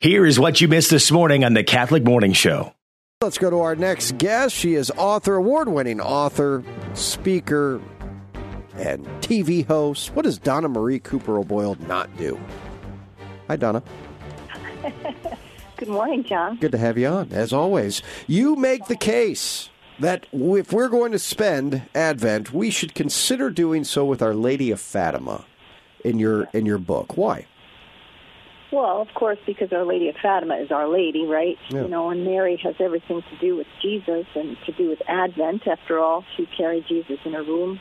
Here is what you missed this morning on the Catholic Morning Show. Let's go to our next guest. She is author, award winning author, speaker, and TV host. What does Donna Marie Cooper O'Boyle not do? Hi, Donna. Good morning, John. Good to have you on, as always. You make the case that if we're going to spend Advent, we should consider doing so with Our Lady of Fatima in your in your book. Why? Well, of course, because Our Lady of Fatima is Our Lady, right? Yeah. You know, and Mary has everything to do with Jesus and to do with Advent. After all, she carried Jesus in her womb,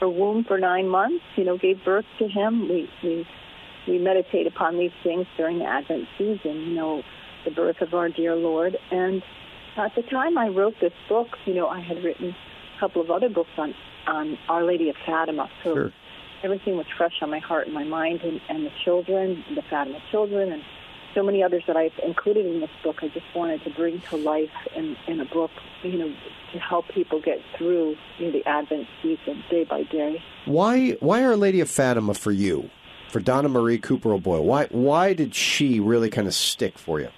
her womb for nine months. You know, gave birth to him. We we we meditate upon these things during the Advent season. You know, the birth of our dear Lord. And at the time I wrote this book, you know, I had written a couple of other books on on Our Lady of Fatima. So Sure. Everything was fresh on my heart and my mind and, and the children, the Fatima children, and so many others that I've included in this book. I just wanted to bring to life in, in a book, you know, to help people get through you know, the Advent season day by day. Why why Our Lady of Fatima for you? For Donna Marie Cooper O'Boyle. Why why did she really kind of stick for you?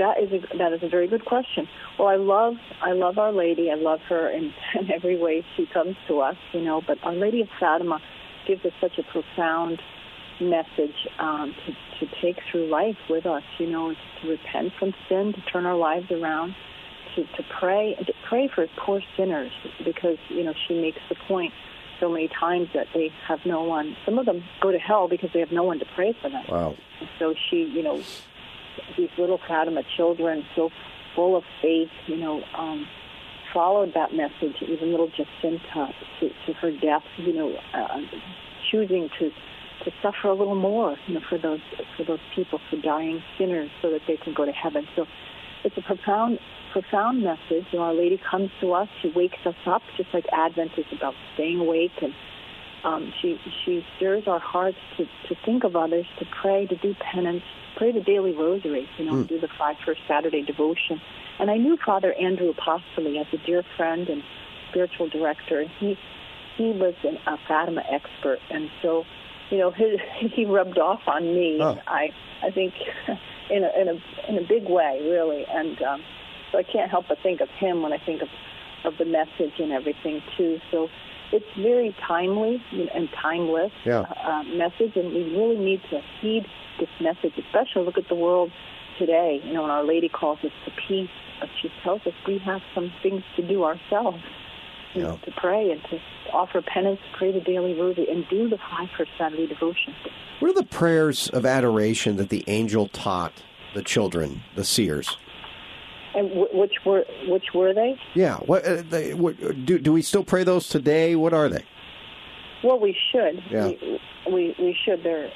That is a that is a very good question. Well, I love I love Our Lady. I love her in, in every way she comes to us, you know. But Our Lady of Fatima gives us such a profound message um, to to take through life with us. You know, to repent from sin, to turn our lives around, to to pray and to pray for poor sinners because you know she makes the point so many times that they have no one. Some of them go to hell because they have no one to pray for them. Wow. So she, you know, these little Fatima children, so full of faith, you know, um, followed that message. Even little Jacinta, to, to her death, you know, uh, choosing to to suffer a little more, you know, for those for those people, for dying sinners, so that they can go to heaven. So it's a profound profound message. You know, Our Lady comes to us. She wakes us up, just like Advent is about staying awake and um, she she stirs our hearts to, to think of others, to pray, to do penance, pray the daily rosary, you know, do the five first Saturday devotion. And I knew Father Andrew Apostoli as a dear friend and spiritual director. He he was an, a Fatima expert, and so you know his, he rubbed off on me. Oh. I I think in a in a in a big way, really, and um, so I can't help but think of him when I think of of the message and everything too. So it's very timely and timeless Yeah. uh, message, and we really need to heed this message, especially look at the world today. You know, and Our Lady calls us to peace, but she tells us we have some things to do ourselves. You know, to pray and to offer penance, pray the daily rosary, and do the five first Saturday devotion. What are the prayers of adoration that the angel taught the children, the seers? And w- which were which were they? Yeah. What, uh, they, what do do we still pray those today? What are they? Well, we should. Yeah. We, we we should. There,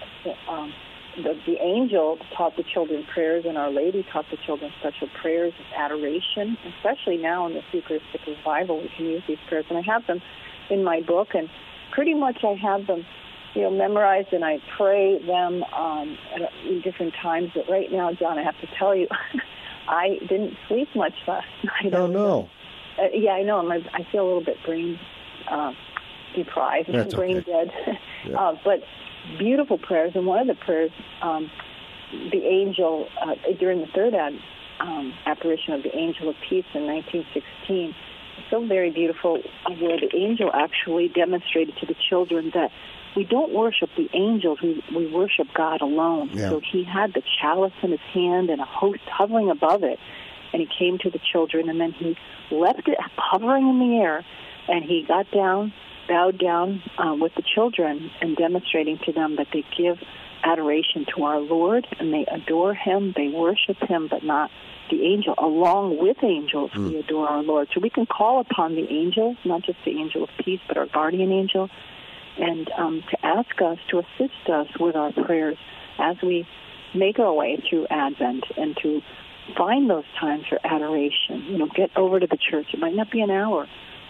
um, the the angel taught the children prayers, and Our Lady taught the children special prayers of adoration. Especially now in the Eucharistic revival, we can use these prayers, and I have them in my book, and pretty much I have them, you know, memorized, and I pray them um, at in different times. But right now, John, I have to tell you, I didn't sleep much last night. I Oh no. uh, yeah, I know. My, I feel a little bit brain uh, deprived, That's brain okay. dead. Yeah. uh, but beautiful prayers, and one of the prayers, um, the angel uh, during the third ad, um, apparition of the angel of peace in 1916. So very beautiful, where the angel actually demonstrated to the children that we don't worship the angels, we, we worship God alone. Yeah. So he had the chalice in his hand and a host hovering above it and he came to the children, and then he left it hovering in the air, and he got down, bowed down uh, with the children, and demonstrating to them that they give adoration to our Lord, and they adore him, they worship him, but not the angel. Along with angels, we adore our Lord. So we can call upon the angel, not just the angel of peace, but our guardian angel, and um, to ask us to assist us with our prayers as we make our way through Advent and to find those times for adoration. You know, get over to the church. It might not be an hour,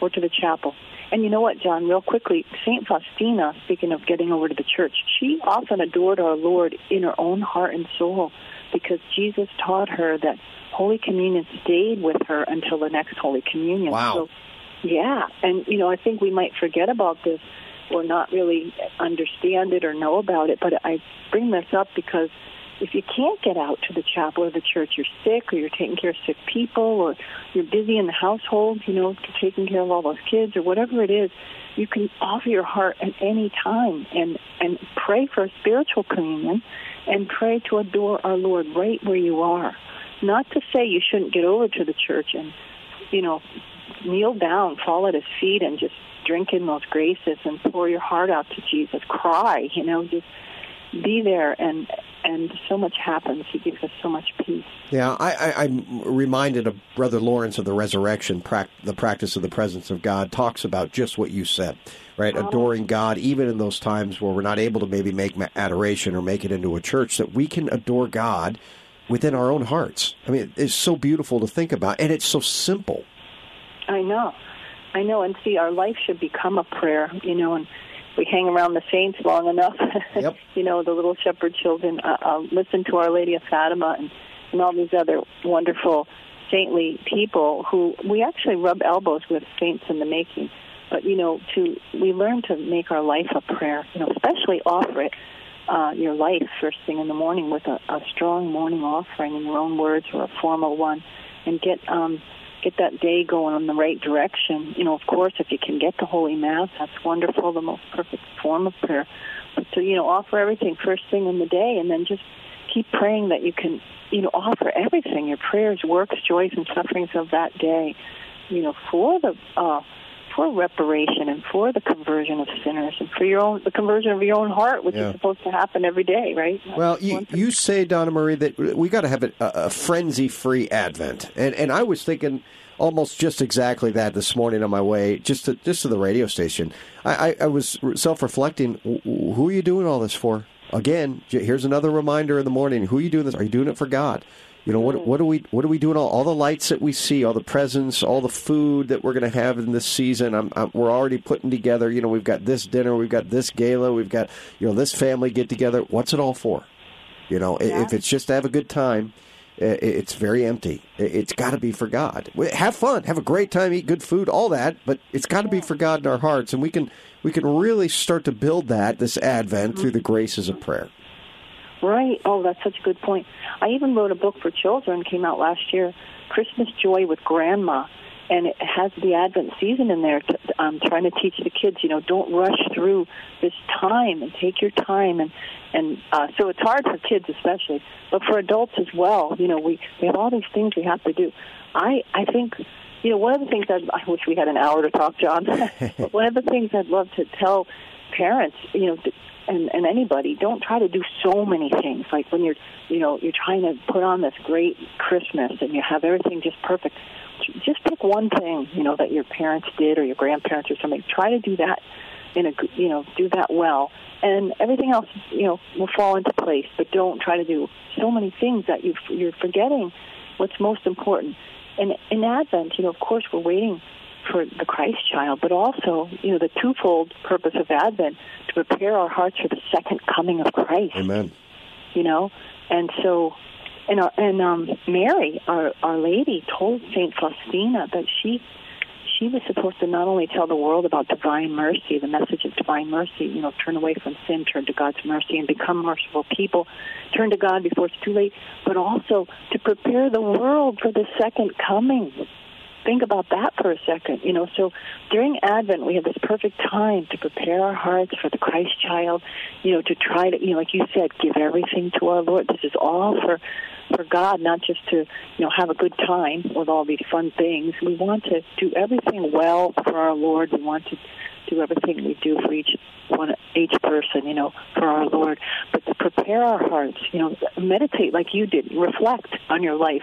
to the chapel. And you know what, John, real quickly, St. Faustina, speaking of getting over to the church, she often adored our Lord in her own heart and soul because Jesus taught her that Holy Communion stayed with her until the next Holy Communion. Wow. So, yeah, and you know, I think we might forget about this or not really understand it or know about it, but I bring this up because if you can't get out to the chapel or the church, you're sick or you're taking care of sick people or you're busy in the household, you know, taking care of all those kids or whatever it is, you can offer your heart at any time and, and pray for a spiritual communion and pray to adore our Lord right where you are. Not to say you shouldn't get over to the church and, you know, kneel down, fall at his feet and just drink in those graces and pour your heart out to Jesus. Cry, you know, just be there and and so much happens. He gives us so much peace. Yeah, I, am reminded of Brother Lawrence of the Resurrection, the practice of the presence of God, talks about just what you said, right? Oh. Adoring God, even in those times where we're not able to maybe make adoration or make it into a church, that we can adore God within our own hearts. I mean, it's so beautiful to think about, and it's so simple. I know. I know. And see, our life should become a prayer, you know, and we hang around the saints long enough. Yep. you know, the little shepherd children. Uh, uh, listen to Our Lady of Fatima and, and all these other wonderful saintly people who we actually rub elbows with saints in the making. But you know, to we learn to make our life a prayer. You know, especially offer it uh, your life first thing in the morning with a, a strong morning offering in your own words or a formal one, and get um, get that day going in the right direction. You know, of course, if you can get the Holy Mass, that's wonderful, the most perfect form of prayer. But to, you know, offer everything first thing in the day and then just keep praying that you can, you know, offer everything, your prayers, works, joys, and sufferings of that day, you know, for the, uh, for reparation and for the conversion of sinners and for your own the conversion of your own heart, which yeah. is supposed to happen every day, right? well, you, you say, Donna Marie, that we got to have a, a frenzy-free Advent, and and I was thinking almost just exactly that this morning on my way just to just to the radio station. I, I, I was self-reflecting. Who are you doing all this for? Again, here's another reminder in the morning. Who are you doing this? Are you doing it for God? You know what? What are we? What are we doing? All, all the lights that we see, all the presents, all the food that we're going to have in this season. I'm, I'm, we're already putting together. You know, we've got this dinner, we've got this gala, we've got you know this family get together. What's it all for? You know, yeah. if it's just to have a good time, it's very empty. It's got to be for God. Have fun, have a great time, eat good food, all that. But it's got to be for God in our hearts, and we can we can really start to build that this Advent through mm-hmm. the graces of prayer. Right. Oh, that's such a good point. I even wrote a book for children, came out last year, Christmas Joy with Grandma. And it has the Advent season in there, to, um, trying to teach the kids, you know, don't rush through this time and take your time. And and uh, so it's hard for kids, especially, but for adults as well. You know, we we have all these things we have to do. I I think you know, one of the things I'd, I wish we had an hour to talk, John. but one of the things I'd love to tell parents, you know, and and anybody don't try to do so many things. Like when you're you know you're trying to put on this great christmas and you have everything just perfect just pick one thing you know that your parents did or your grandparents or something. Try to do that in a you know do that well. And everything else you know will fall into place but don't try to do so many things that you you're forgetting what's most important. And in advent you know of course we're waiting for the Christ child, but also, you know, the twofold purpose of Advent to prepare our hearts for the second coming of Christ. Amen. You know, and so, and our, and um, Mary, our Our Lady, told Saint Faustina that she she was supposed to not only tell the world about divine mercy, the message of divine mercy, you know, turn away from sin, turn to God's mercy, and become merciful people, turn to God before it's too late, but also to prepare the world for the second coming think about that for a second. You know, so during Advent, we have this perfect time to prepare our hearts for the Christ child, you know, to try to, you know, like you said, give everything to our Lord. This is all for for God, not just to, you know, have a good time with all these fun things. We want to do everything well for our Lord. We want to do everything we do for each one each person, you know, for our Lord. But to prepare our hearts, you know, meditate like you did, reflect on your life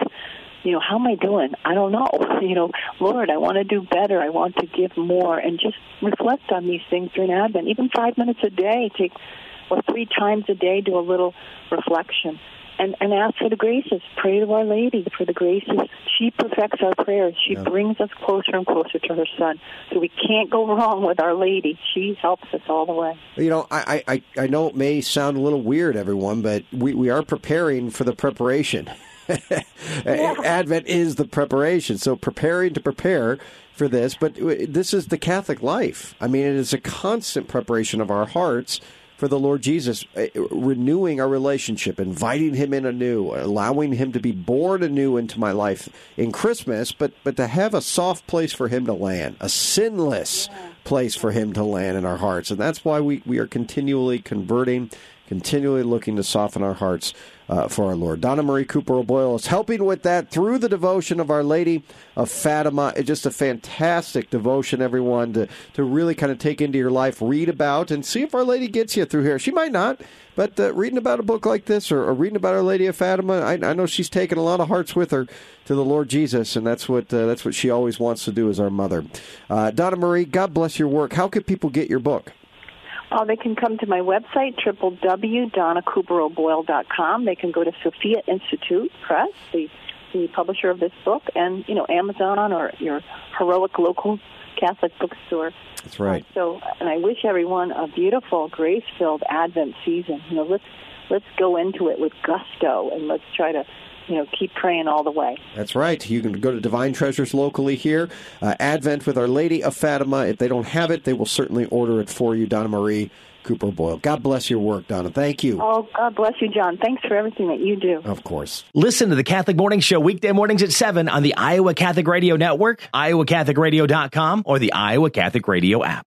you know, how am I doing? I don't know. You know, Lord, I want to do better. I want to give more, and just reflect on these things during Advent. Even five minutes a day, take or three times a day, do a little reflection, and and ask for the graces. Pray to Our Lady for the graces. She perfects our prayers. She yeah. brings us closer and closer to her Son. So we can't go wrong with Our Lady. She helps us all the way. You know, I I I know it may sound a little weird, everyone, but we we are preparing for the preparation. yeah. Advent is the preparation. So preparing to prepare for this, but this is the Catholic life. I mean, it is a constant preparation of our hearts for the Lord Jesus, uh, renewing our relationship, inviting Him in anew, allowing Him to be born anew into my life in Christmas, but but to have a soft place for Him to land, a sinless place for Him to land in our hearts, and that's why we we are continually converting continually looking to soften our hearts uh, for our Lord. Donna Marie Cooper O'Boyle is helping with that through the devotion of Our Lady of Fatima. It's just a fantastic devotion, everyone, to, to really kind of take into your life, read about, and see if Our Lady gets you through here. She might not, but uh, reading about a book like this or, or, reading about Our Lady of Fatima, I, I, know she's taken a lot of hearts with her to the Lord Jesus, and that's what uh, that's what she always wants to do as our mother. Uh, Donna Marie, God bless your work. How can people get your book? Uh, they can come to my website, www.donnacooperoboyle.com. They can go to Sophia Institute Press, the, the publisher of this book, and, you know, Amazon or your heroic local Catholic bookstore. That's right. Uh, so, and I wish everyone a beautiful, grace-filled Advent season. You know, let's let's go into it with gusto, and let's try to you know, keep praying all the way. That's right. You can go to Divine Treasures locally here. Uh, Advent with Our Lady of Fatima. If they don't have it, they will certainly order it for you, Donna Marie Cooper Boyle. God bless your work, Donna. Thank you. Oh, God bless you, John. Thanks for everything that you do. Of course. Listen to the Catholic Morning Show weekday mornings at 7 on the Iowa Catholic Radio Network, iowacatholicradio.com, or the Iowa Catholic Radio app.